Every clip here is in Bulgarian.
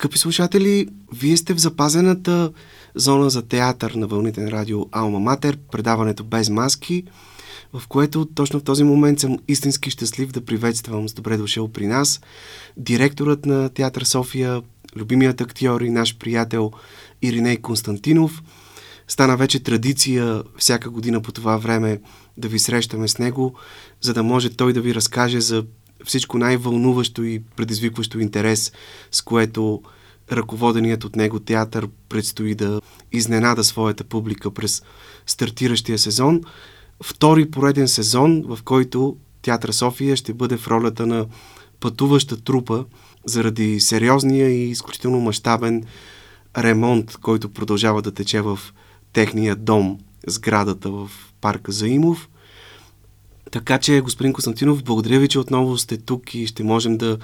Скъпи слушатели, вие сте в запазената зона за театър на вълните на радио Алма Матер, предаването без маски, в което точно в този момент съм истински щастлив да приветствам с добре дошъл при нас директорът на Театър София, любимият актьор и наш приятел Ириней Константинов. Стана вече традиция всяка година по това време да ви срещаме с него, за да може той да ви разкаже за всичко най-вълнуващо и предизвикващо интерес, с което ръководеният от него театър предстои да изненада своята публика през стартиращия сезон. Втори пореден сезон, в който Театър София ще бъде в ролята на пътуваща трупа заради сериозния и изключително мащабен ремонт, който продължава да тече в техния дом, сградата в парка Заимов. Така че, господин Константинов, благодаря ви, че отново сте тук и ще можем да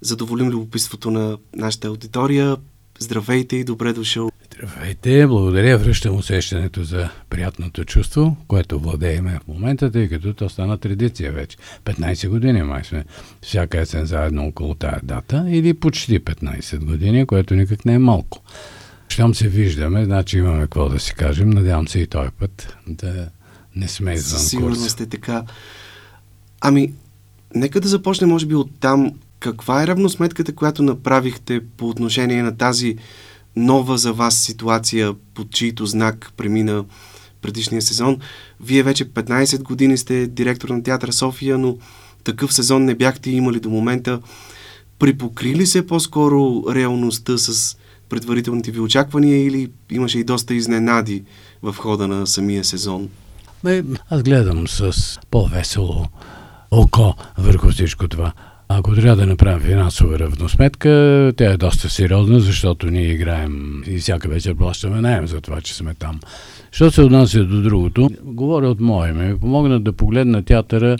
задоволим любопитството на нашата аудитория. Здравейте и добре дошъл. Здравейте, благодаря. Връщам усещането за приятното чувство, което владееме в момента, тъй като то стана традиция вече. 15 години май сме всяка есен заедно около тая дата или почти 15 години, което никак не е малко. Щом се виждаме, значи имаме какво да си кажем. Надявам се и този път да не сме извън Сигурно сте така. Ами, нека да започнем, може би, от там. Каква е равносметката, която направихте по отношение на тази нова за вас ситуация, под чието знак премина предишния сезон? Вие вече 15 години сте директор на театър София, но такъв сезон не бяхте имали до момента. Припокрили се по-скоро реалността с предварителните ви очаквания или имаше и доста изненади в хода на самия сезон? Бе, аз гледам с по-весело око върху всичко това. Ако трябва да направим финансова равносметка, тя е доста сериозна, защото ние играем и всяка вечер плащаме найем за това, че сме там. Що се отнася до другото, говоря от мое име, помогна да погледна театъра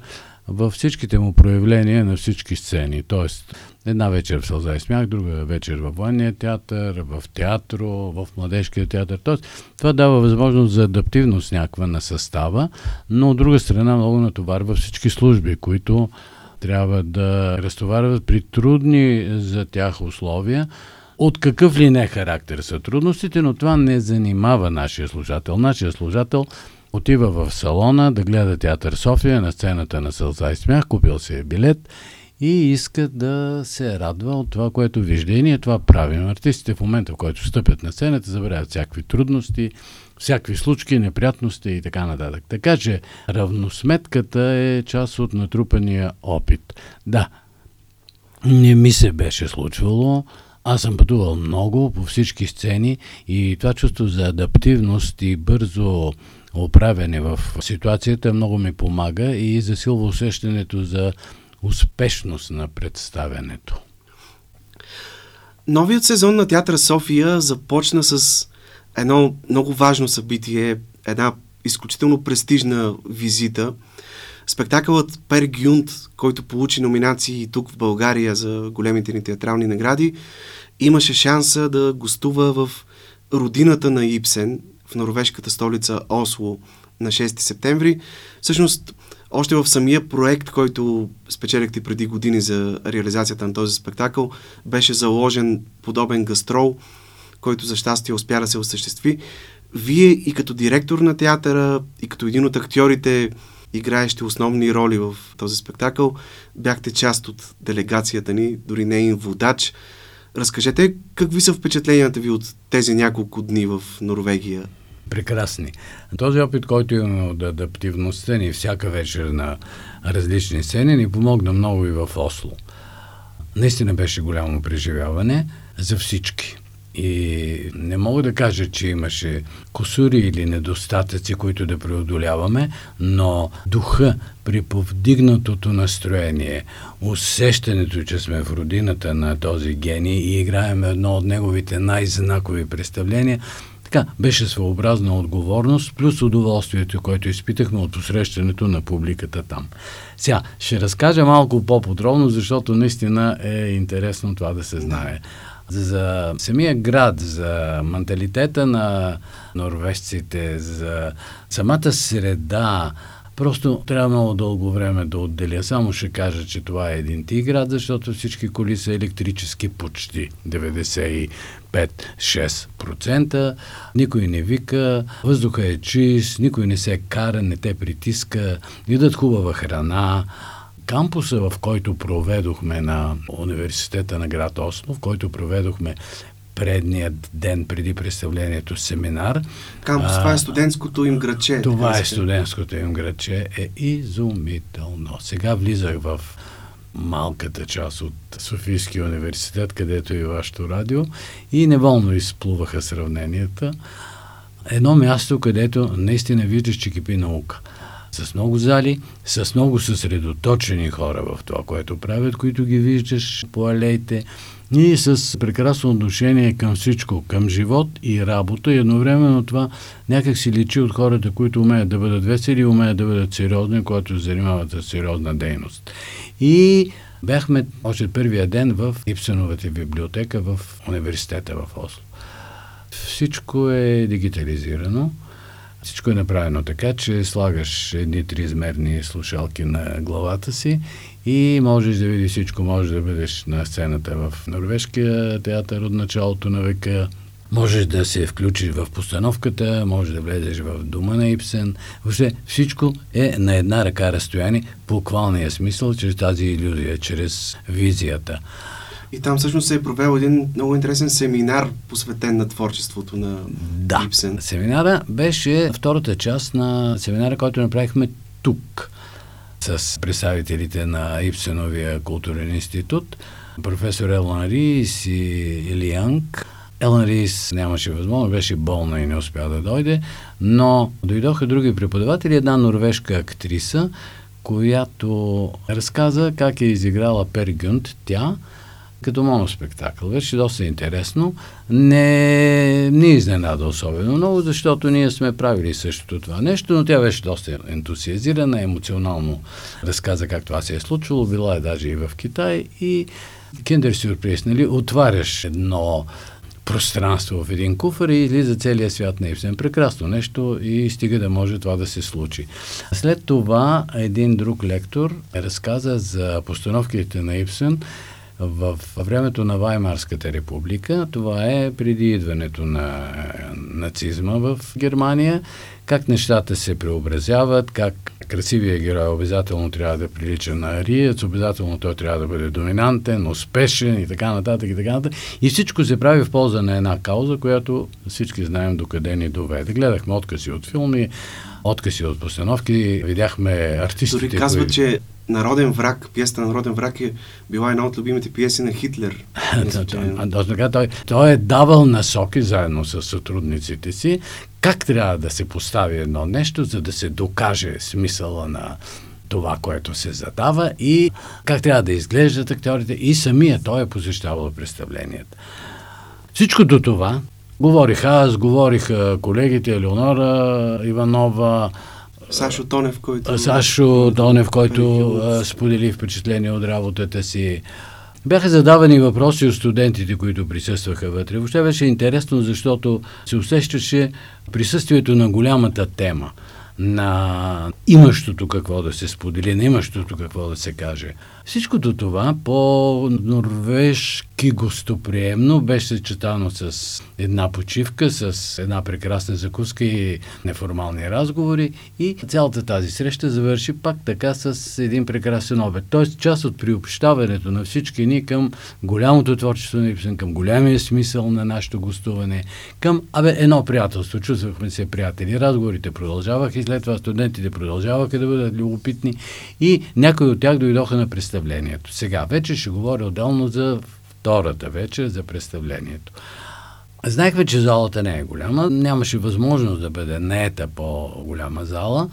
във всичките му проявления на всички сцени. Тоест, една вечер в Сълза и смях, друга вечер във военния театър, в театро, в младежкия театър. Тоест, това дава възможност за адаптивност някаква на състава, но от друга страна много натоварва всички служби, които трябва да разтоварват при трудни за тях условия, от какъв ли не характер са трудностите, но това не занимава нашия служател. Нашия служател отива в салона да гледа театър София на сцената на Сълза и смях, купил си е билет и иска да се радва от това, което вижда. И ние това правим. Артистите в момента, в който стъпят на сцената, забравят всякакви трудности, всякакви случки, неприятности и така нататък. Така че равносметката е част от натрупания опит. Да, не ми се беше случвало. Аз съм пътувал много по всички сцени и това чувство за адаптивност и бързо оправяне в ситуацията много ми помага и засилва усещането за успешност на представянето. Новият сезон на Театър София започна с едно много важно събитие, една изключително престижна визита. Спектакълът Пер Гюнт, който получи номинации тук в България за големите ни театрални награди, имаше шанса да гостува в родината на Ипсен, в норвежката столица Осло на 6 септември. Всъщност, още в самия проект, който спечелихте преди години за реализацията на този спектакъл, беше заложен подобен гастрол, който за щастие успя да се осъществи. Вие и като директор на театъра, и като един от актьорите, играещи основни роли в този спектакъл, бяхте част от делегацията ни, дори нейн водач. Разкажете какви са впечатленията ви от тези няколко дни в Норвегия прекрасни. Този опит, който имаме от адаптивността ни всяка вечер на различни сцени, ни помогна много и в Осло. Наистина беше голямо преживяване за всички. И не мога да кажа, че имаше косури или недостатъци, които да преодоляваме, но духа при повдигнатото настроение, усещането, че сме в родината на този гений и играем едно от неговите най-знакови представления, така, беше своеобразна отговорност, плюс удоволствието, което изпитахме от посрещането на публиката там. Сега, ще разкажа малко по-подробно, защото наистина е интересно това да се знае. За самия град, за менталитета на норвежците, за самата среда, Просто трябва много дълго време да отделя. Само ще кажа, че това е един тиград, защото всички коли са електрически почти 95-6%. Никой не вика, въздуха е чист, никой не се кара, не те притиска, идат хубава храна. Кампуса, в който проведохме на университета на град Осно, в който проведохме предният ден преди представлението семинар. Кампус, това е студентското им градче. Това е студентското им градче. Е изумително. Сега влизах в малката част от Софийския университет, където е вашето радио и неволно изплуваха сравненията. Едно място, където наистина виждаш, че кипи наука с много зали, с много съсредоточени хора в това, което правят, които ги виждаш по алеите, и с прекрасно отношение към всичко, към живот и работа и едновременно това някак си личи от хората, които умеят да бъдат весели умеят да бъдат сериозни, когато се занимават с сериозна дейност. И бяхме още първия ден в Ипсеновата библиотека в университета в Осло. Всичко е дигитализирано. Всичко е направено така, че слагаш едни триизмерни слушалки на главата си и можеш да видиш всичко. Можеш да бъдеш на сцената в Норвежкия театър от началото на века, можеш да се включиш в постановката, можеш да влезеш в дома на Ипсен. Въобще всичко е на една ръка разстояние, буквалния смисъл, чрез тази иллюзия, чрез визията. И там всъщност се е провел един много интересен семинар, посветен на творчеството на да. Ипсен. Семинара беше втората част на семинара, който направихме тук с представителите на Ипсеновия културен институт, професор Елан Рис и Илианг. Елан Рис нямаше възможност, беше болна и не успя да дойде, но дойдоха други преподаватели, една норвежка актриса, която разказа как е изиграла Пер Гюнт, тя, като моноспектакъл. Беше доста интересно. Не ни изненада особено много, защото ние сме правили същото това нещо, но тя беше доста ентусиазирана, емоционално разказа как това се е случило. Била е даже и в Китай и киндер сюрприз, нали? Отваряш едно пространство в един куфър и излиза целият свят на Ипсен. Прекрасно нещо и стига да може това да се случи. След това един друг лектор разказа за постановките на Ипсен, в времето на Ваймарската република, това е преди идването на е, нацизма в Германия, как нещата се преобразяват, как красивия герой обязателно трябва да прилича на ариец, обязателно той трябва да бъде доминантен, успешен и така нататък и така нататък. И всичко се прави в полза на една кауза, която всички знаем докъде ни доведе. Гледахме откази от филми, откази от постановки, видяхме артистите. Дори казва, които... че Народен враг, пиеста Народен враг е била една от любимите пиеси на Хитлер. той, той е давал насоки заедно с сътрудниците си как трябва да се постави едно нещо, за да се докаже смисъла на това, което се задава и как трябва да изглеждат актьорите и самия той е посещавал представленията. Всичкото това говорих аз, говориха колегите Елеонора Иванова, Сашо Тонев, който... Сашо Тонев, който а, сподели впечатление от работата си. Бяха задавани въпроси от студентите, които присъстваха вътре. Въобще беше интересно, защото се усещаше присъствието на голямата тема на имащото какво да се сподели, на имащото какво да се каже. Всичкото това по норвежки гостоприемно беше съчетано с една почивка, с една прекрасна закуска и неформални разговори и цялата тази среща завърши пак така с един прекрасен обед. Тоест част от приобщаването на всички ни към голямото творчество на Ипсен, към голямия смисъл на нашето гостуване, към абе, едно приятелство. Чувствахме се приятели. Разговорите продължаваха и след това студентите продължаваха да бъдат любопитни и някои от тях дойдоха на представлението. Сега вече ще говоря отделно за втората вечер, за представлението. Знаехме, че залата не е голяма. Нямаше възможност да бъде наета по-голяма зала,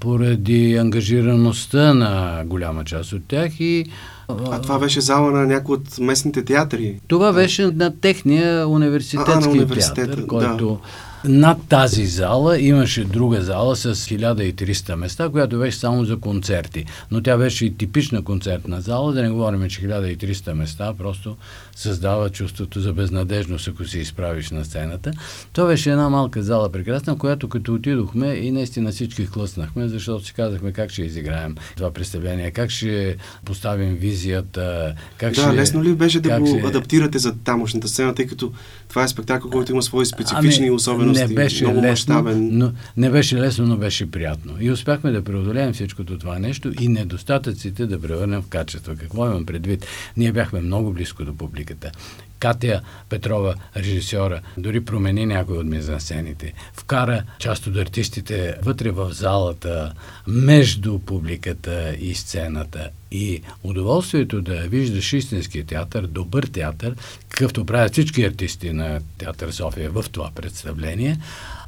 поради ангажираността на голяма част от тях и а това беше зала на някои от местните театри? Това беше на техния университетски а, на театър, който Над тази зала имаше друга зала с 1300 места, която беше само за концерти. Но тя беше и типична концертна зала, да не говорим, че 1300 места просто създава чувството за безнадежност, ако се изправиш на сцената. То беше една малка зала прекрасна, която като отидохме и наистина всички хлъснахме, защото си казахме как ще изиграем това представление, как ще поставим визията, как да, ще... лесно ли беше да го ще... адаптирате за тамошната сцена, тъй като това е спектакъл, който има свои специфични ами, особености, не беше много лесно, мащабен. Но, не беше лесно, но беше приятно. И успяхме да преодолеем всичкото това нещо и недостатъците да превърнем в качество. Какво имам предвид? Ние бяхме много близко до публиката. Катя Петрова, режисьора, дори промени някои от мизансцените. Вкара част от артистите вътре в залата, между публиката и сцената. И удоволствието да виждаш истински театър, добър театър, какъвто правят всички артисти на Театър София в това представление,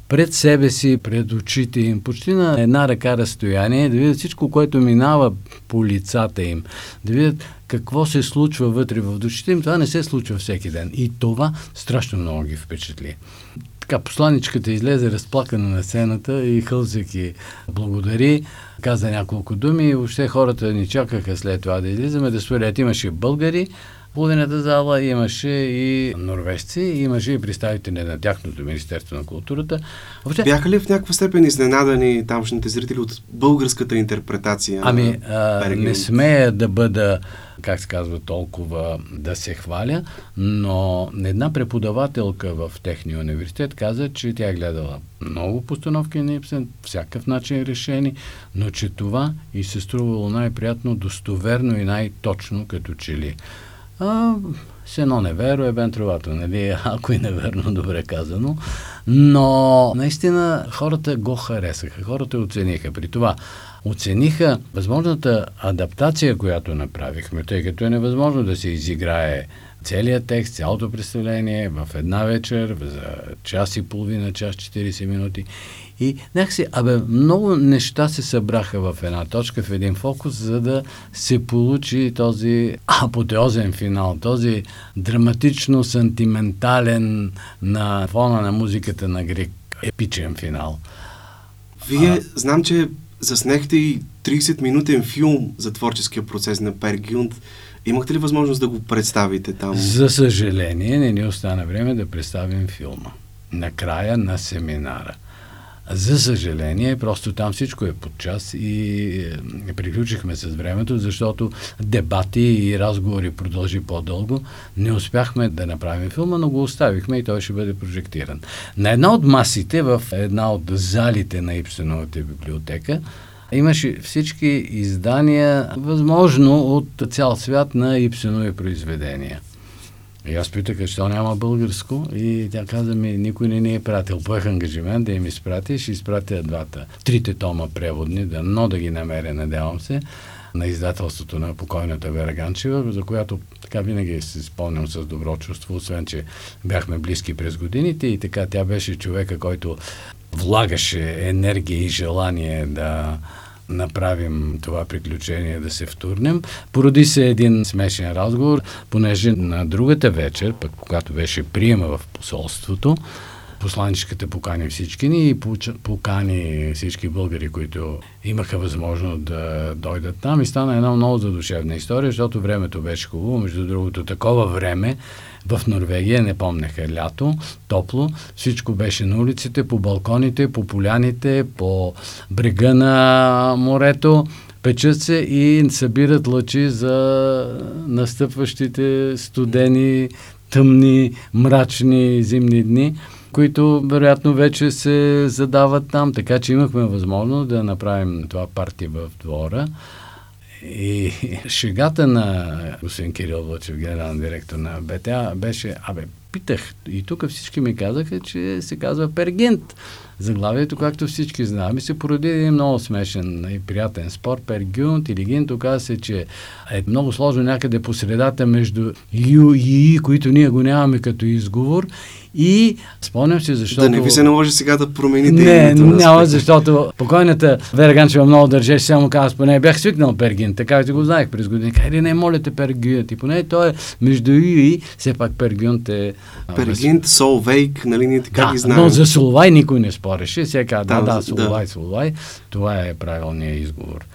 пред себе си, пред очите им, почти на една ръка разстояние, да видят всичко, което минава по лицата им, да видят какво се случва вътре в душите им, това не се случва всеки ден. И това страшно много ги впечатли. Така, посланичката излезе разплакана на сцената и хълзеки благодари, каза няколко думи и въобще хората ни чакаха след това да излизаме, да свалят. Имаше българи, половината зала имаше и норвежци, имаше и представители на тяхното Министерство на културата. Въобще... Бяха ли в някаква степен изненадани тамошните зрители от българската интерпретация? Ами, а, не смея да бъда как се казва, толкова да се хваля, но една преподавателка в техния университет каза, че тя е гледала много постановки на Ипсен, всякакъв начин решени, но че това и се струвало най-приятно, достоверно и най-точно, като че ли. А, с едно неверо е бен тровато, нали? Ако и неверно, добре казано. Но наистина хората го харесаха, хората оцениха. При това оцениха възможната адаптация, която направихме, тъй като е невъзможно да се изиграе целият текст, цялото представление в една вечер, за час и половина, час 40 минути. И някакси, абе, много неща се събраха в една точка, в един фокус, за да се получи този апотеозен финал, този драматично-сантиментален на фона на музиката на Грик епичен финал. Вие, а... знам, че заснехте и 30-минутен филм за творческия процес на Пер Гюнд. Имахте ли възможност да го представите там? За съжаление, не ни остана време да представим филма. Накрая на семинара. За съжаление, просто там всичко е под час и е, приключихме с времето, защото дебати и разговори продължи по-дълго. Не успяхме да направим филма, но го оставихме и той ще бъде прожектиран. На една от масите в една от залите на Ипсеновата библиотека имаше всички издания, възможно от цял свят на Ипсенови произведения. И аз питах, защо няма българско? И тя каза ми, никой не ни е пратил. Поех ангажимент да им изпрати, ще изпратя двата. Трите тома преводни, да, но да ги намеря, надявам се, на издателството на покойната Вера Ганчева, за която така винаги се спомням с добро чувство, освен, че бяхме близки през годините и така тя беше човека, който влагаше енергия и желание да направим това приключение да се втурнем. Породи се един смешен разговор, понеже на другата вечер, пък когато беше приема в посолството, посланичката покани всички ни и покани всички българи, които имаха възможност да дойдат там и стана една много задушевна история, защото времето беше хубаво. Между другото, такова време в Норвегия, не помняха лято, топло, всичко беше на улиците, по балконите, по поляните, по брега на морето, печат се и събират лъчи за настъпващите студени, тъмни, мрачни зимни дни които вероятно вече се задават там, така че имахме възможност да направим това парти в двора. И шегата на господин Кирил Вълчев, генерален директор на БТА, беше, абе, питах, и тук всички ми казаха, че се казва Пергент. заглавието, както всички знаем, се породи един много смешен и приятен спор. Пергюн, интелигент, оказа се, че е много сложно някъде по средата между ю и и, които ние го нямаме като изговор и спомням си, защото... Да не ви се наложи сега да промените Не, няма, защото покойната Вера Ганчева много държеше, само каза, поне бях свикнал Пергин, така че го знаех през години. Хайде, не, моля те Пергин, и поне той е между Ю и все пак Пергин те... Пергин, Солвейк, нали ние така да, ги знаем. но за Солвай никой не спореше, сега да, да, да, Солвай, Солвай, това е правилният изговор.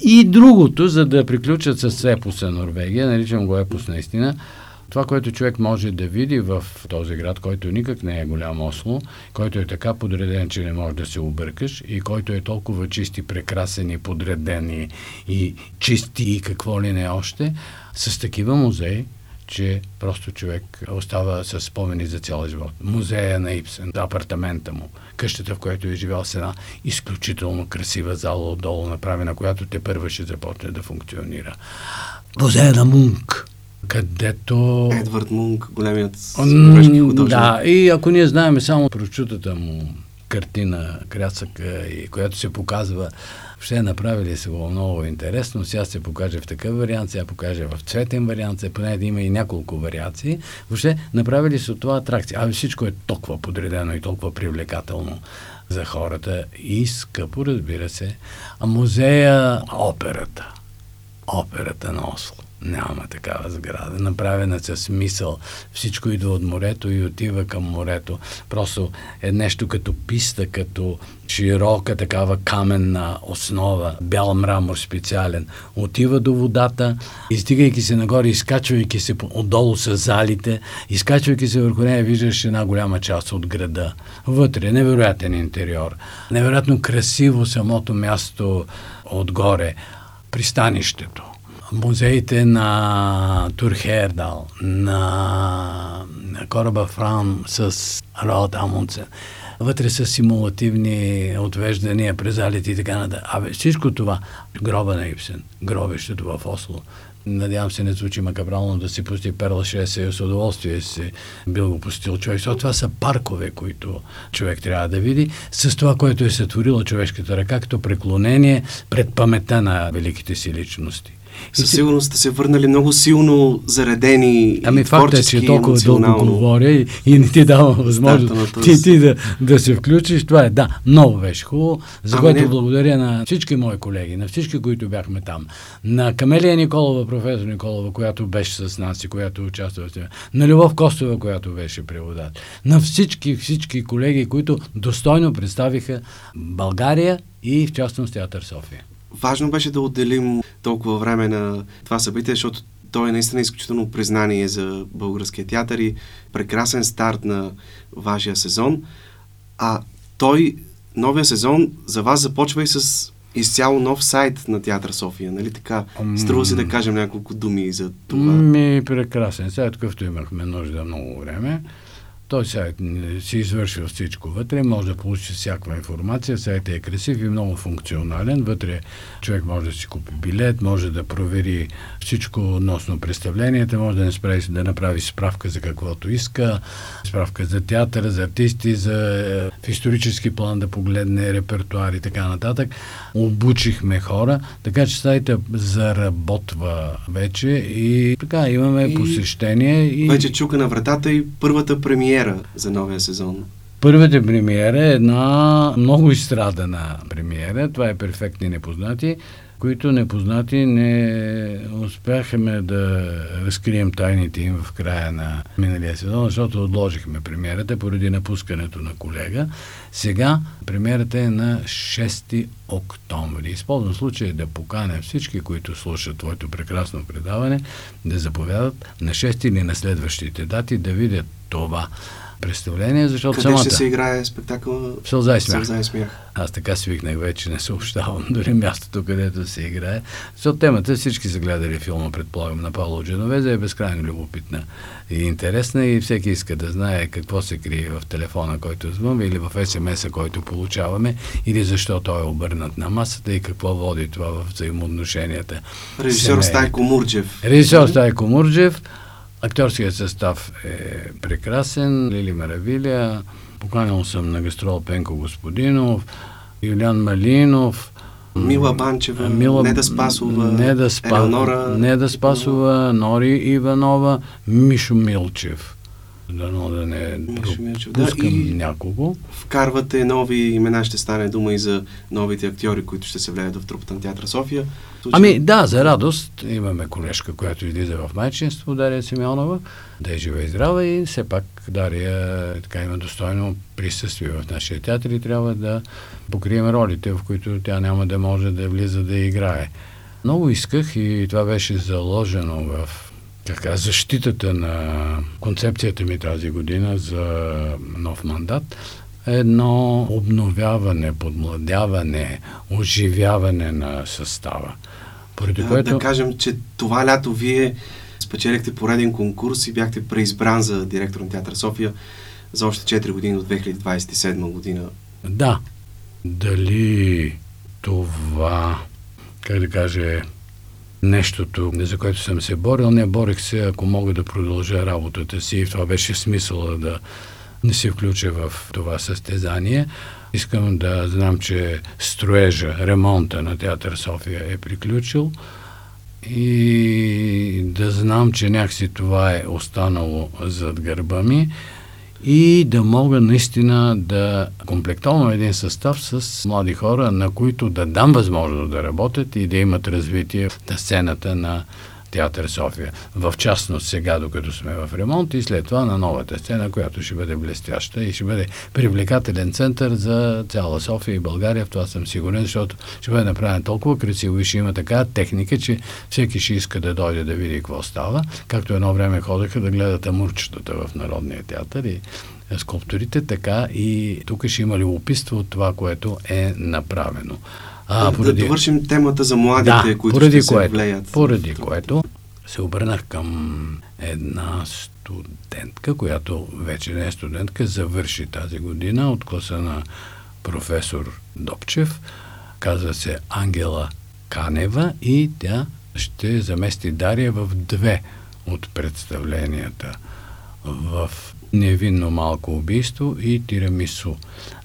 И другото, за да приключат с епоса Норвегия, наричам го епос наистина, това, което човек може да види в този град, който никак не е голям Осло, който е така подреден, че не може да се объркаш и който е толкова чист и прекрасен и подреден и, и чисти и какво ли не още, с такива музеи, че просто човек остава с спомени за цял живот. Музея на Ипсен, апартамента му, къщата, в която е живял с една изключително красива зала отдолу направена, която те първа ще започне да функционира. Музея на Мунк, където... Едвард Мунк, големият художник. Да, и ако ние знаем само прочутата му картина, крясъка, и която се показва, ще направили се го много интересно, сега се покаже в такъв вариант, сега покаже в цветен вариант, поне да има и няколко вариации. Въобще направили се от това атракция. А всичко е толкова подредено и толкова привлекателно за хората и скъпо, разбира се. А музея, операта. Операта на Осло. Няма такава сграда. Направена с мисъл. Всичко идва от морето и отива към морето. Просто е нещо като писта, като широка такава каменна основа, бял мрамор специален. Отива до водата, изтигайки се нагоре, изкачвайки се отдолу с залите, изкачвайки се върху нея, виждаш една голяма част от града. Вътре, невероятен интериор. Невероятно красиво самото място отгоре. Пристанището музеите на Турхердал, на, на кораба Фран с Роад Амундсен, вътре са симулативни отвеждания през залите и така нататък. Абе, всичко това, гроба на Ипсен, гробището в Осло, надявам се не звучи макабрално да си пусти Перла 6 с удоволствие си бил го пустил човек. това са паркове, които човек трябва да види, с това, което е сътворила човешката ръка, като преклонение пред памета на великите си личности. Със сигурност сте се върнали много силно заредени Ами факт е, че толкова дълго говоря и, и не ти давам възможност ти, ти да, да се включиш. Това е, да, много беше хубаво, за ами което не... благодаря на всички мои колеги, на всички, които бяхме там. На Камелия Николова, професор Николова, която беше с нас и която участва в това. На Любов Костова, която беше преводат. На всички, всички колеги, които достойно представиха България и в частност Театър София важно беше да отделим толкова време на това събитие, защото той е наистина изключително признание за българския театър и прекрасен старт на вашия сезон. А той, новия сезон, за вас започва и с изцяло нов сайт на Театър София, нали така? Струва се да кажем няколко думи за това. Ми, прекрасен сайт, какъвто имахме нужда много време. Той сайт си извършил всичко вътре, може да получи всякаква информация, сайтът е красив и много функционален. Вътре човек може да си купи билет, може да провери всичко относно представленията, може да, не справи, да направи справка за каквото иска, справка за театър, за артисти, за е, в исторически план да погледне репертуар и така нататък. Обучихме хора, така че сайта заработва вече и така имаме и посещение. И... Вече чука на вратата и първата премиера премиера за новия сезон? Първата премиера е една много изстрадана премиера. Това е Перфектни непознати, които непознати не успяхме да разкрием тайните им в края на миналия сезон, защото отложихме премиерата поради напускането на колега. Сега премиерата е на 6 октомври. Използвам случая да поканя всички, които слушат твоето прекрасно предаване, да заповядат на 6 или на следващите дати да видят това представление, защото Къде самата... ще се играе спектакъл? В Сълза и смях. Сълза и смях. Аз така свикнах вече, не съобщавам дори мястото, където се играе. Защото темата всички са гледали филма, предполагам, на Павло Дженовеза е безкрайно любопитна и интересна и всеки иска да знае какво се крие в телефона, който звънва или в СМС-а, който получаваме или защо той е обърнат на масата и какво води това в взаимоотношенията. Режисьор Стайко Мурджев. Режисьор Стайко Мурджев. Актьорският състав е прекрасен. Лили Маравиля, Поканил съм на гастрол Пенко Господинов, Юлиан Малинов, Мила Банчева, Мила, Неда Спасова, Неда, Спа, Елеонора, Неда Спасова, Нори Иванова, Мишо Милчев. Дано да не пропускам да, някого. Вкарвате нови имена, ще стане дума и за новите актьори, които ще се влеят в трупата на театър София. Случай... Ами да, за радост. Имаме колежка, която излиза в майчинство, Дария Симеонова. Да е жива и здрава и все пак Дария така има достойно присъствие в нашия театър и трябва да покрием ролите, в които тя няма да може да влиза да играе. Много исках и това беше заложено в така, защитата на концепцията ми тази година за нов мандат едно обновяване, подмладяване, оживяване на състава. Поради да, което... да кажем, че това лято вие спечелихте пореден конкурс и бяхте преизбран за директор на Театър София за още 4 години от 2027 година. Да. Дали това, как да кажа, нещото, за което съм се борил. Не борих се, ако мога да продължа работата си. И това беше смисъла да не се включа в това състезание. Искам да знам, че строежа, ремонта на Театър София е приключил и да знам, че някакси това е останало зад гърба ми и да мога наистина да комплектовам един състав с млади хора, на които да дам възможност да работят и да имат развитие на сцената на Театър София. В частност сега, докато сме в ремонт и след това на новата сцена, която ще бъде блестяща и ще бъде привлекателен център за цяла София и България. В това съм сигурен, защото ще бъде направен толкова красиво и ще има така техника, че всеки ще иска да дойде да види какво става. Както едно време ходеха да гледат амурчетата в Народния театър и скулптурите, така и тук ще има любопитство от това, което е направено. А, поради... Да довършим темата за младите, да, които поради ще което, се влеят. Поради което се обърнах към една студентка, която вече не е студентка, завърши тази година от класа на професор Добчев. Казва се Ангела Канева и тя ще замести Дария в две от представленията в Невинно малко убийство и Тирамису.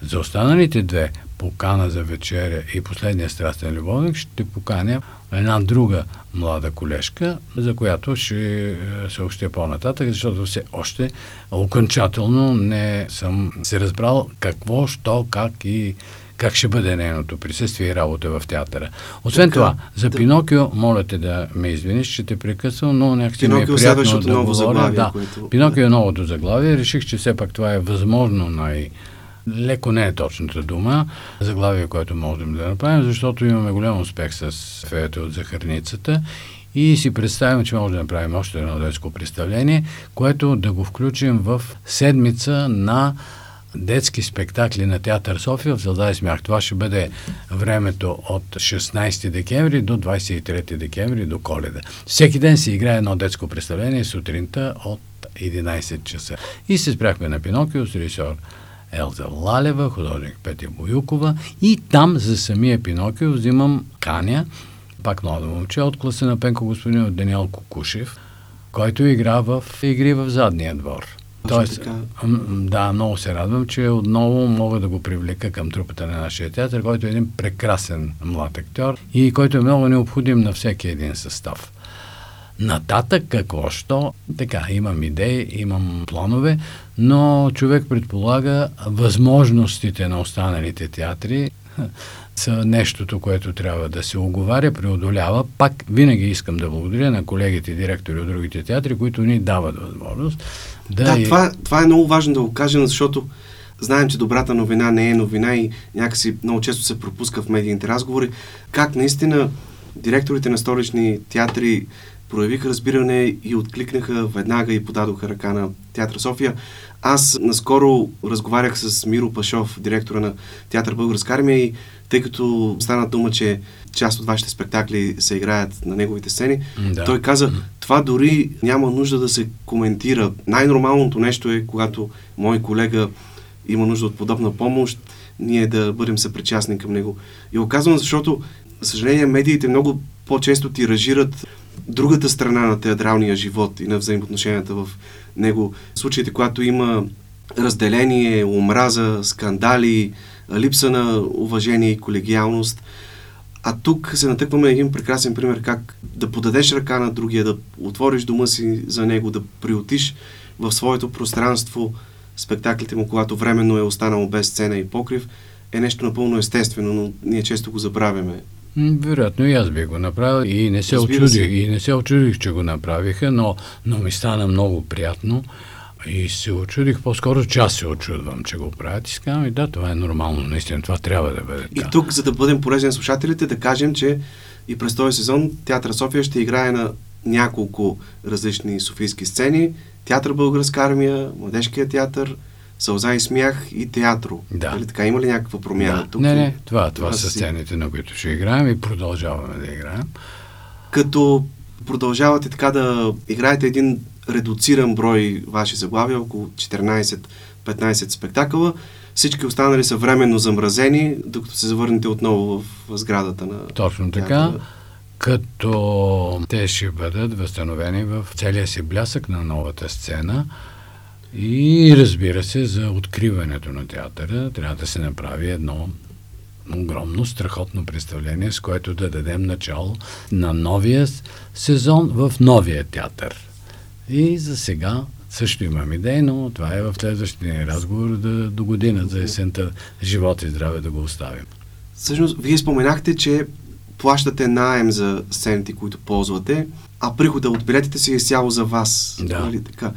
За останалите две покана за вечеря и последния страстен любовник, ще поканя една друга млада колежка, за която ще е, съобщя по-нататък, защото все още окончателно не съм се разбрал какво, що, как и как ще бъде нейното присъствие и работа в театъра. Освен така, това, за да... Пинокио, моля те да ме извиниш, че те прекъсвам, но някакси ми е приятно да ново говоря. Заглавие, да, което... Пинокио е новото заглавие. Реших, че все пак това е възможно най- леко не е точната дума, заглавие, което можем да направим, защото имаме голям успех с феята от захарницата и си представим, че може да направим още едно детско представление, което да го включим в седмица на детски спектакли на Театър София в Зелда и смях. Това ще бъде времето от 16 декември до 23 декември до коледа. Всеки ден се играе едно детско представление сутринта от 11 часа. И се спряхме на Пинокио с режисьор Елза Лалева, художник Петя Боюкова и там за самия Пинокио взимам Каня, пак млада момче, от класа на Пенко господин от Даниел Кукушев, който игра в игри в задния двор. Тоест, да, много се радвам, че отново мога да го привлека към трупата на нашия театър, който е един прекрасен млад актьор и който е много необходим на всеки един състав. Нататък какво що? Така, имам идеи, имам планове, но човек предполага възможностите на останалите театри са нещото, което трябва да се оговаря, преодолява. Пак винаги искам да благодаря на колегите директори от другите театри, които ни дават възможност да... Да, и... това, това е много важно да го кажем, защото знаем, че добрата новина не е новина и някакси много често се пропуска в медийните разговори. Как наистина директорите на столични театри проявиха разбиране и откликнаха веднага и подадоха ръка на Театър София. Аз наскоро разговарях с Миро Пашов, директора на Театър Българска армия и тъй като стана дума, че част от вашите спектакли се играят на неговите сцени, да. той каза, това дори няма нужда да се коментира. Най-нормалното нещо е, когато мой колега има нужда от подобна помощ, ние да бъдем съпричастни към него. И го казвам, защото, за съжаление, медиите много по-често тиражират другата страна на театралния живот и на взаимоотношенията в него. Случаите, когато има разделение, омраза, скандали, липса на уважение и колегиалност. А тук се натъкваме един прекрасен пример как да подадеш ръка на другия, да отвориш дома си за него, да приотиш в своето пространство спектаклите му, когато временно е останало без сцена и покрив, е нещо напълно естествено, но ние често го забравяме. Вероятно и аз би го направил и не се очудих, и не се очудих, че го направиха, но, но ми стана много приятно и се очудих, по-скоро че аз се очудвам, че го правят и си казвам, и да, това е нормално, наистина, това трябва да бъде. И тук, за да бъдем полезни на слушателите, да кажем, че и през този сезон Театър София ще играе на няколко различни софийски сцени. Театър Българска армия, Младежкия театър, Сълза и смях и театро. Да. Дали така? Има ли някаква промяна да. тук? Не, не, това, това, това са сцените, на които ще играем и продължаваме да играем. Като продължавате така да играете един редуциран брой ваши заглавия, около 14-15 спектакъла, всички останали са временно замразени, докато се завърнете отново в сградата на... Точно така. Като те ще бъдат възстановени в целия си блясък на новата сцена. И разбира се, за откриването на театъра трябва да се направи едно огромно, страхотно представление, с което да дадем начало на новия сезон в новия театър. И за сега също имам идеи, но това е в следващия разговор да, до година за есента живот и здраве да го оставим. Всъщност, вие споменахте, че плащате найем за сцените, които ползвате, а прихода от билетите си е изцяло за вас. Да. Нали така?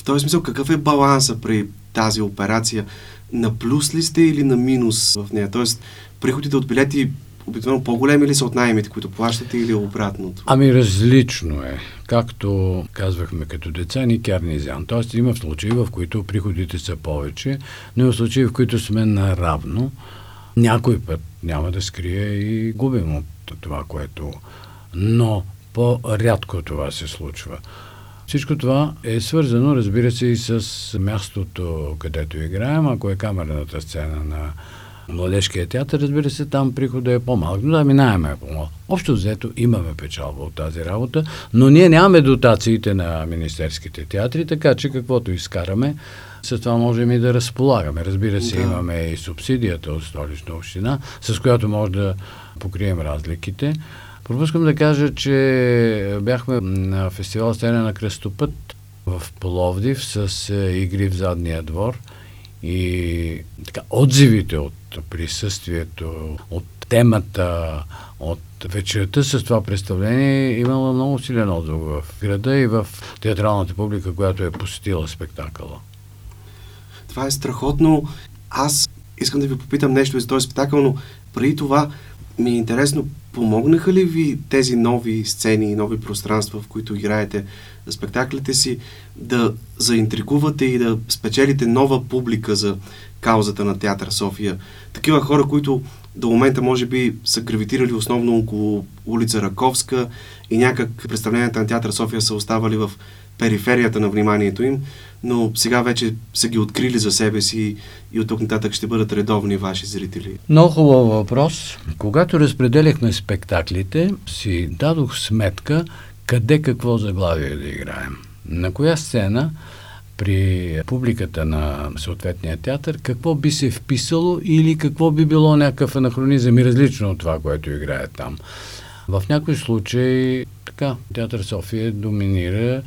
В този смисъл, какъв е баланса при тази операция? На плюс ли сте или на минус в нея? Тоест, приходите от билети обикновено по-големи ли са от найемите, които плащате или обратното? Ами различно е. Както казвахме като деца, ни кернизян. Тоест има случаи, в които приходите са повече, но има случаи, в които сме наравно. Някой път няма да скрие и губим от това, което... Но по-рядко това се случва. Всичко това е свързано, разбира се, и с мястото, където играем. Ако е камерната сцена на Младежкия театър, разбира се, там прихода е по-малък, но да, минаваме по-малък. Общо взето имаме печалба от тази работа, но ние нямаме дотациите на министерските театри, така че каквото изкараме, с това можем и да разполагаме. Разбира се, да. имаме и субсидията от столична община, с която може да покрием разликите. Пропускам да кажа, че бяхме на фестивал Сцена на Кръстопът в Половдив с е, игри в задния двор и така, отзивите от присъствието, от темата, от вечерта с това представление имала много силен отзвук в града и в театралната публика, която е посетила спектакъла. Това е страхотно. Аз искам да ви попитам нещо за този спектакъл, но преди това ми е интересно, помогнаха ли ви тези нови сцени и нови пространства, в които играете спектаклите си, да заинтригувате и да спечелите нова публика за каузата на Театър София? Такива хора, които до момента може би са гравитирали основно около улица Раковска и някак представленията на Театър София са оставали в периферията на вниманието им, но сега вече са ги открили за себе си и от тук нататък ще бъдат редовни ваши зрители. Много хубав въпрос. Когато разпределяхме спектаклите, си дадох сметка къде какво заглавие да играем. На коя сцена при публиката на съответния театър, какво би се вписало или какво би било някакъв анахронизъм и различно от това, което играе там. В някои случаи така, театър София доминира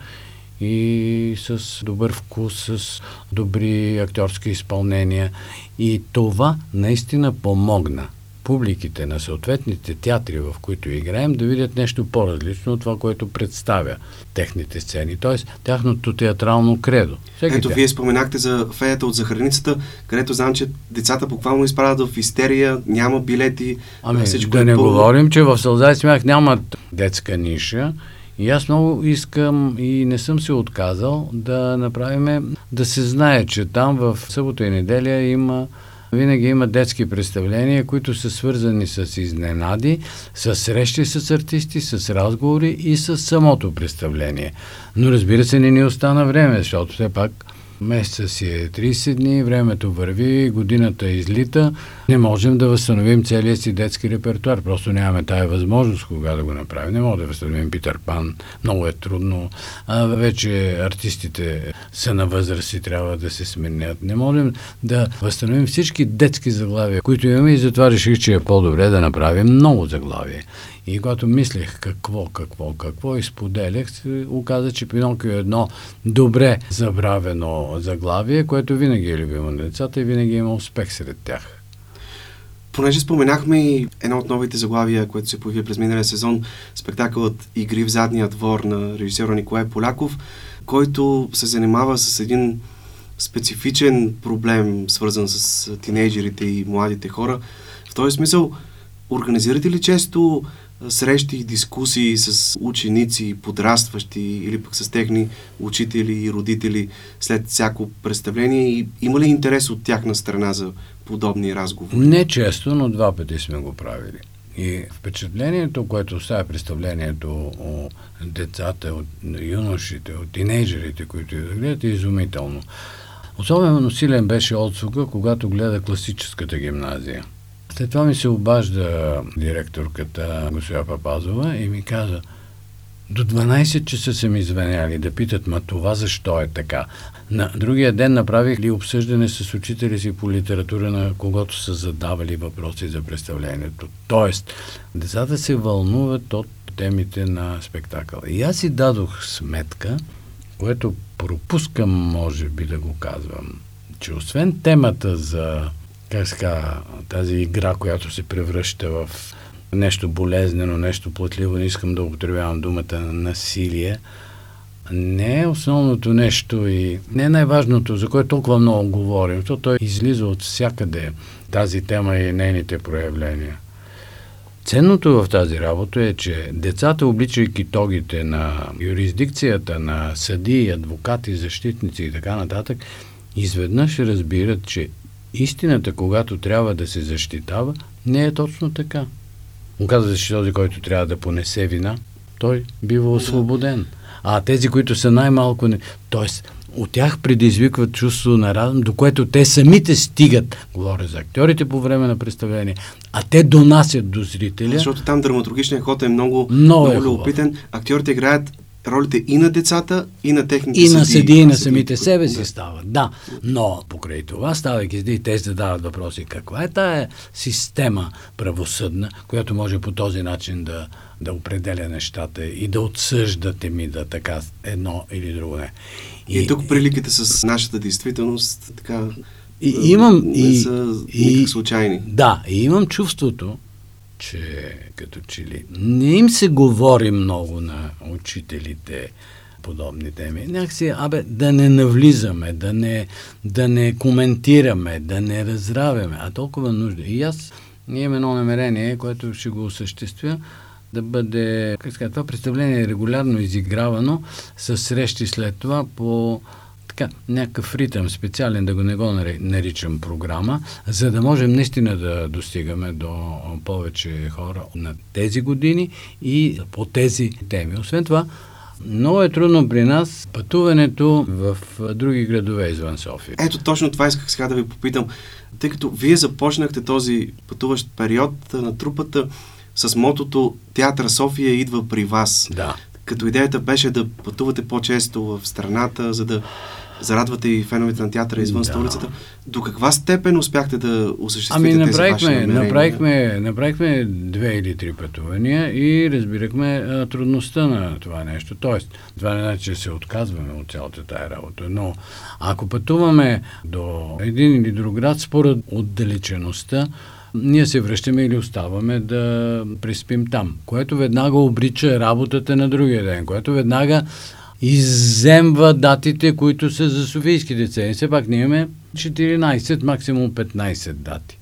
и с добър вкус, с добри актьорски изпълнения. И това наистина помогна публиките на съответните театри, в които играем, да видят нещо по-различно от това, което представя техните сцени. т.е. тяхното театрално кредо. Всеки Ето, тя. вие споменахте за феята от захарницата, където знам, че децата буквално изправят в истерия, няма билети. Ами, всичко да е не говорим, че в Сълза и смях нямат детска ниша и аз много искам и не съм се отказал да направим, да се знае, че там в събота и неделя има винаги има детски представления, които са свързани с изненади, с срещи с артисти, с разговори и с самото представление. Но разбира се, не ни остана време, защото все пак Месеца си е 30 дни, времето върви, годината излита. Не можем да възстановим целия си детски репертуар. Просто нямаме тая възможност кога да го направим. Не можем да възстановим Питър Пан. Много е трудно. А вече артистите са на възраст и трябва да се сменят. Не можем да възстановим всички детски заглавия, които имаме и затова реших, че е по-добре да направим много заглавия. И когато мислех какво, какво, какво и споделях, се оказа, че Пинокио е едно добре забравено заглавие, което винаги е любимо на децата и винаги има успех сред тях. Понеже споменахме и едно от новите заглавия, което се появи през миналия сезон, спектакълът Игри в задния двор на режисера Николай Поляков, който се занимава с един специфичен проблем, свързан с тинейджерите и младите хора. В този смисъл, организирате ли често срещи и дискусии с ученици, подрастващи или пък с техни учители и родители след всяко представление и има ли интерес от тяхна страна за подобни разговори? Не често, но два пъти сме го правили. И впечатлението, което оставя представлението от децата, от юношите, от тинейджерите, които гледат, е изумително. Особено силен беше отзвука, когато гледа класическата гимназия. След това ми се обажда директорката госпожа Папазова и ми каза, до 12 часа са ми звъняли да питат, ма това защо е така. На другия ден направих ли обсъждане с учители си по литература, на когото са задавали въпроси за представлението. Тоест, децата се вълнуват от темите на спектакъла. И аз си дадох сметка, което пропускам, може би да го казвам, че освен темата за как ска, тази игра, която се превръща в нещо болезнено, нещо плътливо, не искам да употребявам думата насилие, не е основното нещо и не е най-важното, за което толкова много говорим, защото той излиза от всякъде тази тема и нейните проявления. Ценното в тази работа е, че децата, обличайки тогите на юрисдикцията, на съдии, адвокати, защитници и така нататък, изведнъж разбират, че истината, когато трябва да се защитава, не е точно така. Оказва се, че този, който трябва да понесе вина, той бива освободен. А тези, които са най-малко... Не... Тоест, от тях предизвикват чувство на разум, до което те самите стигат, говоря за актьорите по време на представление, а те донасят до зрителя. Защото там драматургичният ход е много, много, много е любопитен. Актьорите играят ролите и на децата, и на техните И на съди, и на самите себе си да. стават. Да, но покрай това, ставайки съди, те задават въпроси. Каква е тая система правосъдна, която може по този начин да, да определя нещата и да отсъждате ми да така едно или друго не. И, и тук приликите с нашата действителност така и, имам, не и, са и, случайни. Да, и имам чувството, че като че ли не им се говори много на учителите подобни теми. Някакси, абе, да не навлизаме, да не, да не коментираме, да не разравяме, а толкова нужда. И аз имам едно намерение, което ще го осъществя, да бъде, как ска, това представление е регулярно изигравано с срещи след това по така, някакъв ритъм специален, да го не го наричам програма, за да можем наистина да достигаме до повече хора на тези години и по тези теми. Освен това, много е трудно при нас пътуването в други градове извън София. Ето точно това исках сега да ви попитам. Тъй като вие започнахте този пътуващ период на трупата с мотото Театър София идва при вас. Да. Като идеята беше да пътувате по-често в страната, за да зарадвате и феновете на театъра извън да. столицата. До каква степен успяхте да осъществите ами, направихме, тези ваши направихме, направихме две или три пътувания и разбирахме а, трудността на това нещо. Тоест, това не значи, че се отказваме от цялата тая работа, но ако пътуваме до един или друг град, според отдалечеността, ние се връщаме или оставаме да преспим там, което веднага обрича работата на другия ден, което веднага иземва датите, които са за софийските цени. Все пак ние имаме 14, максимум 15 дати.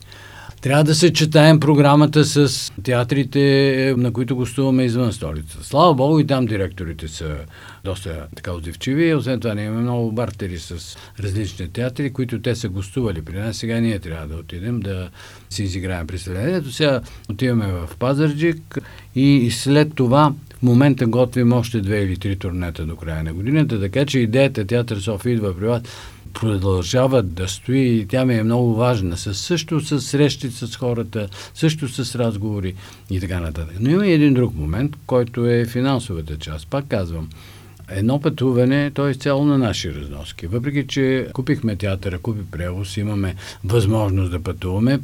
Трябва да се четаем програмата с театрите, на които гостуваме извън столица. Слава Богу и там директорите са доста така отзивчиви. Освен това ние имаме много бартери с различни театри, които те са гостували при нас. Сега ние трябва да отидем да си изиграем представлението. Сега отиваме в Пазарджик и след това в момента готвим още две или три турнета до края на годината, така че идеята Театър София идва при вас продължава да стои и тя ми е много важна. Със, също с срещи с хората, също с разговори и така нататък. Но има и един друг момент, който е финансовата част. Пак казвам, едно пътуване, то е изцяло на наши разноски. Въпреки, че купихме театъра, купи превоз, имаме възможност да пътуваме,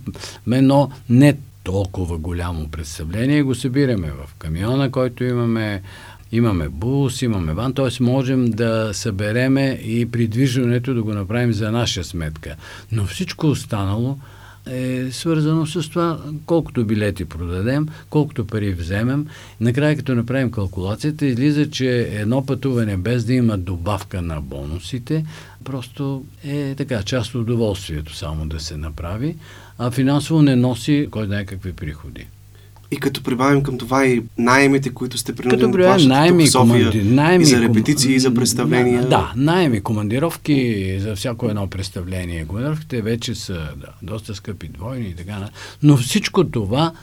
но не толкова голямо представление, го събираме в камиона, който имаме, имаме бус, имаме ван, т.е. можем да събереме и придвижването да го направим за наша сметка. Но всичко останало е свързано с това колкото билети продадем, колкото пари вземем. Накрая, като направим калкулацията, излиза, че едно пътуване без да има добавка на бонусите, просто е така част от удоволствието само да се направи, а финансово не носи кой знае какви приходи. И като прибавим към това и найемите, които сте принудени да плащате найеми, тук в София, команди... найеми, и за репетиции, и за представления. Да, да, найеми, командировки за всяко едно представление. Командировките вече са да, доста скъпи, двойни и така. Но всичко това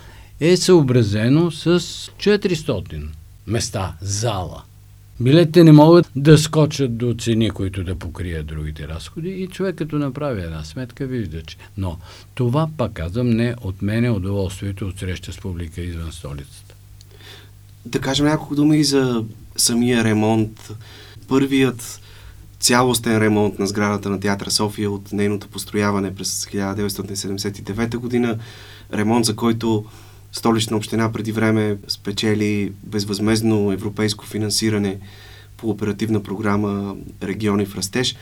е съобразено с 400 места, зала. Билетите не могат да скочат до цени, които да покрият другите разходи и човек като направи една сметка вижда, че... Но това, пак казвам, не отменя удоволствието от среща с публика извън столицата. Да кажем няколко думи и за самия ремонт. Първият цялостен ремонт на сградата на Театъра София от нейното построяване през 1979 година. Ремонт, за който Столична община преди време спечели безвъзмезно европейско финансиране по оперативна програма Региони в растеж.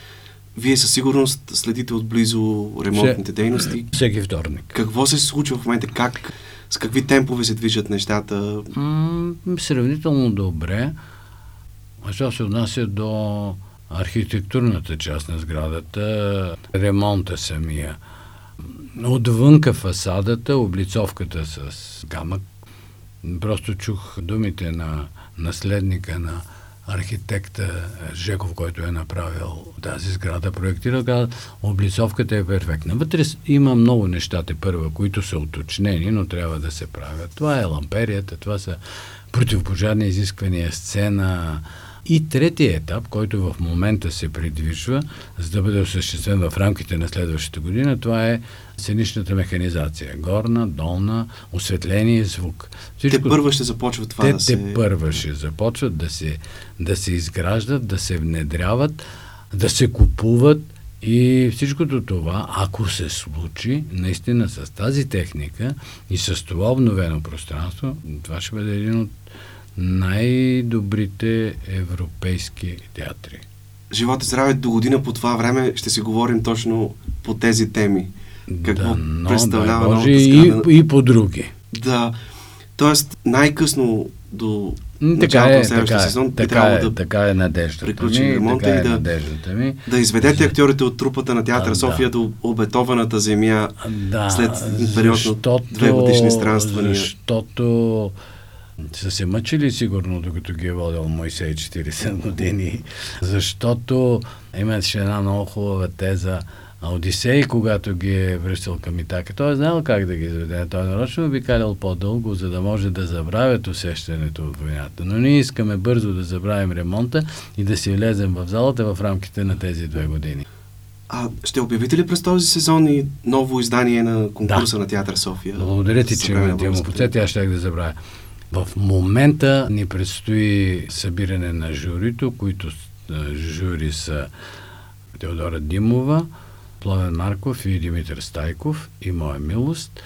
Вие със сигурност следите отблизо ремонтните дейности. Всеки вторник. Какво се случва в момента? Как, с какви темпове се движат нещата? М- сравнително добре. А що се отнася до архитектурната част на сградата, ремонта самия – Отвънка фасадата, облицовката с гамък. Просто чух думите на наследника на архитекта Жеков, който е направил тази сграда, проектирал, каза, облицовката е перфектна. Вътре има много нещата първа, които са уточнени, но трябва да се правят. Това е ламперията, това са противопожарни изисквания, сцена, и третия етап, който в момента се придвижва, за да бъде осъществен в рамките на следващата година, това е сценичната механизация. Горна, долна, осветление и звук. Всичко... Те първа ще започват това те, да се... Те първа ще започват да се, да се изграждат, да се внедряват, да се купуват и всичкото това, ако се случи, наистина с тази техника и с това обновено пространство, това ще бъде един от най-добрите европейски театри. Живота здраве до година по това време ще си говорим точно по тези теми. Какво да, но, представлява да, Боже, и, и по други. Да. Тоест, най-късно до така е, на следващия така е, сезон така би е, да така е надеждата приключим ми, ремонта така и е да, надеждата ми. да изведете актьорите от трупата на театър а, София да. до обетованата земя да, след период от две годишни странствания. Защото са се мъчили сигурно, докато ги е водил Моисей 40 години, защото имаше една много хубава теза Одисей, когато ги е връщал към Итака, той е знал как да ги заведе. Той нарочно би калял по-дълго, за да може да забравят усещането от войната. Но ние искаме бързо да забравим ремонта и да си влезем в залата в рамките на тези две години. А ще обявите ли през този сезон и ново издание на конкурса да. на Театър София? Благодаря ти, че ме му подсети, аз ще да забравя. В момента ни предстои събиране на журито, които жури са Теодора Димова, Плавен Марков и Димитър Стайков и Моя милост.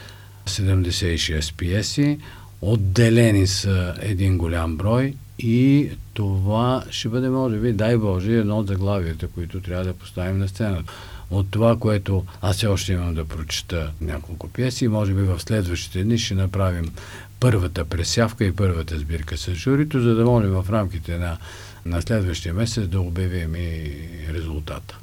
76 пиеси, отделени са един голям брой и това ще бъде, може би, дай Боже, едно от заглавията, които трябва да поставим на сцената. От това, което аз все още имам да прочета няколко пиеси, може би в следващите дни ще направим първата пресявка и първата сбирка с журито, за да можем в рамките на, на следващия месец да обявим и резултата.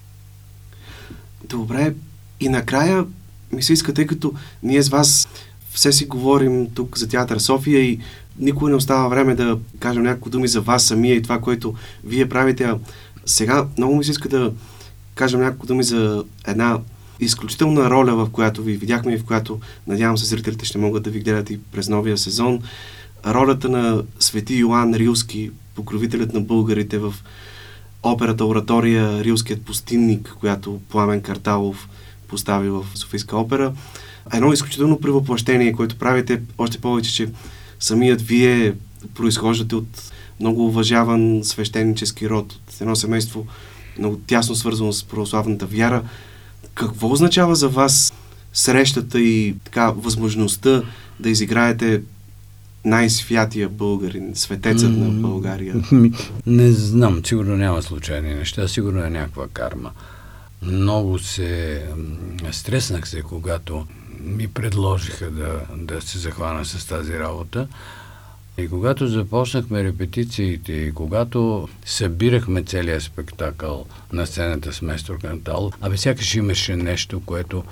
Добре. И накрая ми се иска, тъй като ние с вас все си говорим тук за Театър София и никога не остава време да кажем няколко думи за вас самия и това, което вие правите. А сега много ми се иска да кажем няколко думи за една изключителна роля, в която ви видяхме и в която надявам се зрителите ще могат да ви гледат и през новия сезон. Ролята на Свети Йоан Рилски, покровителят на българите в операта Оратория Рилският пустинник, която Пламен Карталов постави в Софийска опера. Едно изключително превъплъщение, което правите, още повече, че самият вие произхождате от много уважаван свещенически род, от едно семейство много тясно свързано с православната вяра. Какво означава за вас срещата и така възможността да изиграете най-святия българин, светецът на България? Не знам, сигурно няма случайни неща, сигурно е някаква карма. Много се стреснах се, когато ми предложиха да, да се захвана с тази работа. И когато започнахме репетициите и когато събирахме целият спектакъл на сцената с Местор Кантал, абе сякаш имаше нещо, което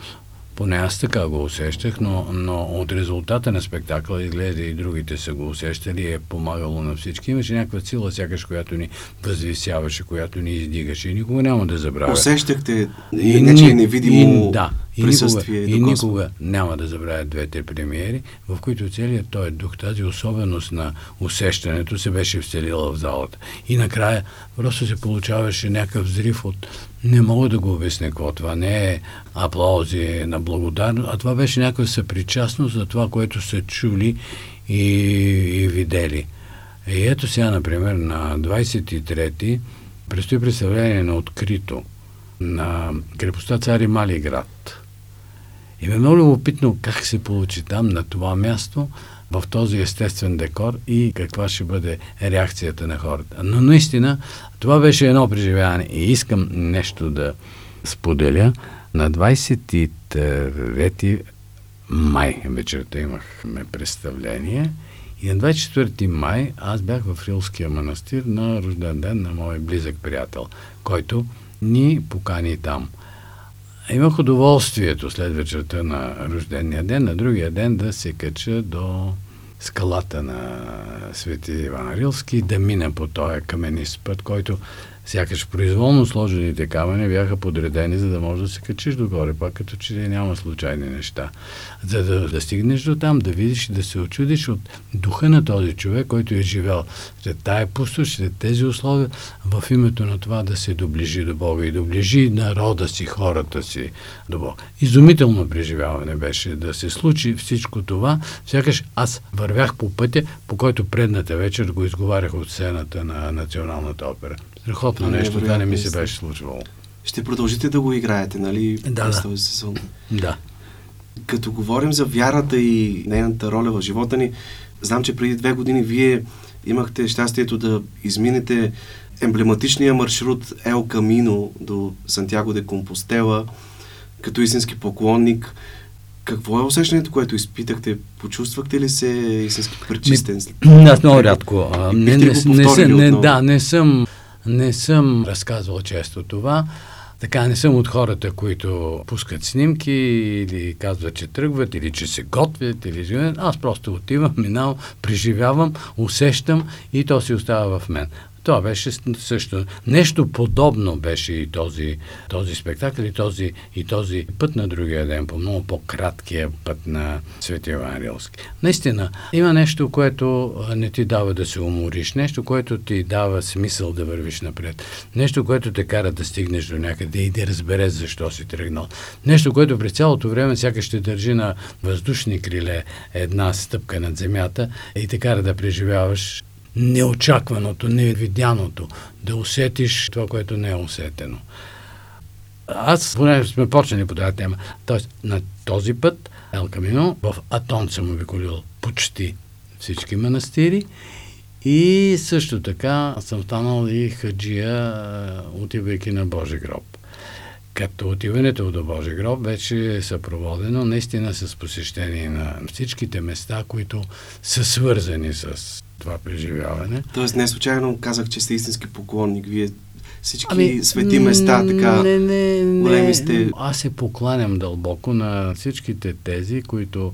поне аз така го усещах, но, но от резултата на спектакъла, изглежда и другите са го усещали, е помагало на всички. Имаше някаква сила, сякаш, която ни възвисяваше, която ни издигаше и никога няма да забравя. Усещахте и, не, че е невидимо и, да, и никога, и никога няма да забравя двете премиери, в които целият този дух, тази особеност на усещането се беше вселила в залата. И накрая просто се получаваше някакъв взрив от не мога да го обясня какво. Това не е аплаузи на благодарност, а това беше някаква съпричастност за това, което са чули и, и видели. И ето сега, например, на 23-ти предстои представление на открито на крепостта Цари Мали град. И ме е много любопитно как се получи там, на това място, в този естествен декор и каква ще бъде реакцията на хората. Но наистина това беше едно преживяване и искам нещо да споделя. На 23 май вечерта имахме представление и на 24 май аз бях в Рилския манастир на рожден ден на мой близък приятел, който ни покани там. Имах удоволствието след вечерта на рождения ден, на другия ден да се кача до скалата на Свети Иван Рилски, да мина по този каменист път, който Сякаш произволно сложените камъни бяха подредени, за да можеш да се качиш догоре, пак като че няма случайни неща. За да, да стигнеш до там, да видиш и да се очудиш от духа на този човек, който е живял след тая пустош, след тези условия, в името на това да се доближи до Бога и доближи народа си, хората си до Бога. Изумително преживяване беше да се случи всичко това. Сякаш аз вървях по пътя, по който предната вечер го изговарях от сцената на Националната опера. Страхотно ами, нещо, това не ми се беше случвало. Ще продължите да го играете, нали? Да, през този сезон. Да. Като говорим за вярата и нейната роля в живота ни, знам, че преди две години вие имахте щастието да изминете емблематичния маршрут Ел Камино до Сантьяго де Компостела като истински поклонник. Какво е усещането, което изпитахте? Почувствахте ли се истински пречистен? Аз много рядко. А, не, не, не, не, не, да, не съм не съм разказвал често това. Така, не съм от хората, които пускат снимки или казват, че тръгват, или че се готвят, или Аз просто отивам, минавам, преживявам, усещам и то си остава в мен. Това беше също. Нещо подобно беше и този, този спектакъл и този, и този път на другия ден, по много по-краткия път на Свети Иван Рилски. Наистина, има нещо, което не ти дава да се умориш, нещо, което ти дава смисъл да вървиш напред, нещо, което те кара да стигнеш до някъде и да разбереш защо си тръгнал. Нещо, което през цялото време сякаш ще държи на въздушни криле една стъпка над земята и те кара да преживяваш неочакваното, невидяното, да усетиш това, което не е усетено. Аз, поне сме почнали по тази тема, т.е. на този път Ел Камино в Атон съм обиколил почти всички манастири и също така съм станал и хаджия, отивайки на Божи гроб. Като отиването до Божи гроб вече е съпроводено наистина с посещение на всичките места, които са свързани с това преживяване. Тоест не случайно казах, че сте истински поклонник. Вие всички ами, свети места, така не, не, големи сте. Аз се покланям дълбоко на всичките тези, които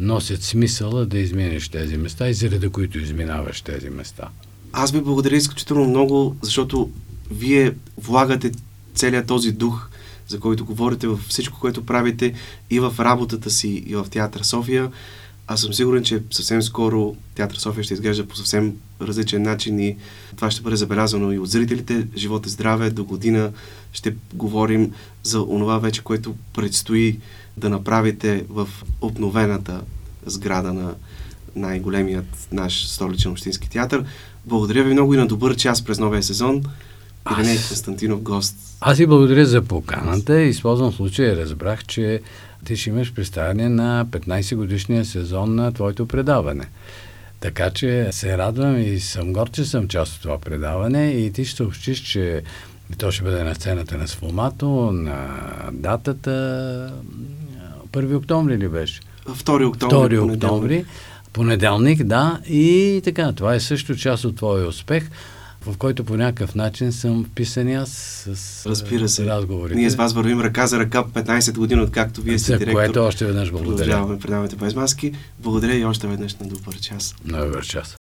носят смисъла да изминеш тези места и заради които изминаваш тези места. Аз ви благодаря изключително много, защото вие влагате целият този дух, за който говорите във всичко, което правите и в работата си, и в Театър София. Аз съм сигурен, че съвсем скоро Театър София ще изглежда по съвсем различен начин и това ще бъде забелязано и от зрителите. Живот и здраве, до година ще говорим за онова вече, което предстои да направите в обновената сграда на най-големият наш столичен общински театър. Благодаря ви много и на добър час през новия сезон. Ириней Аз... Константинов гост. Аз ви благодаря за поканата. Използвам случая. Разбрах, че ти ще имаш представяне на 15 годишния сезон на твоето предаване. Така че се радвам и съм горд, че съм част от това предаване и ти ще съобщиш, че то ще бъде на сцената на Сфомато, на датата 1 октомври ли беше? 2 октомври. 2 октомври. Понеделник, да. И така, това е също част от твоя успех в който по някакъв начин съм вписан аз с Разбира се. разговорите. Ние с вас вървим ръка за ръка 15 години, откакто вие сте директор. което още веднъж благодаря. Продължаваме предаването без маски. Благодаря и още веднъж на добър час. На добър час.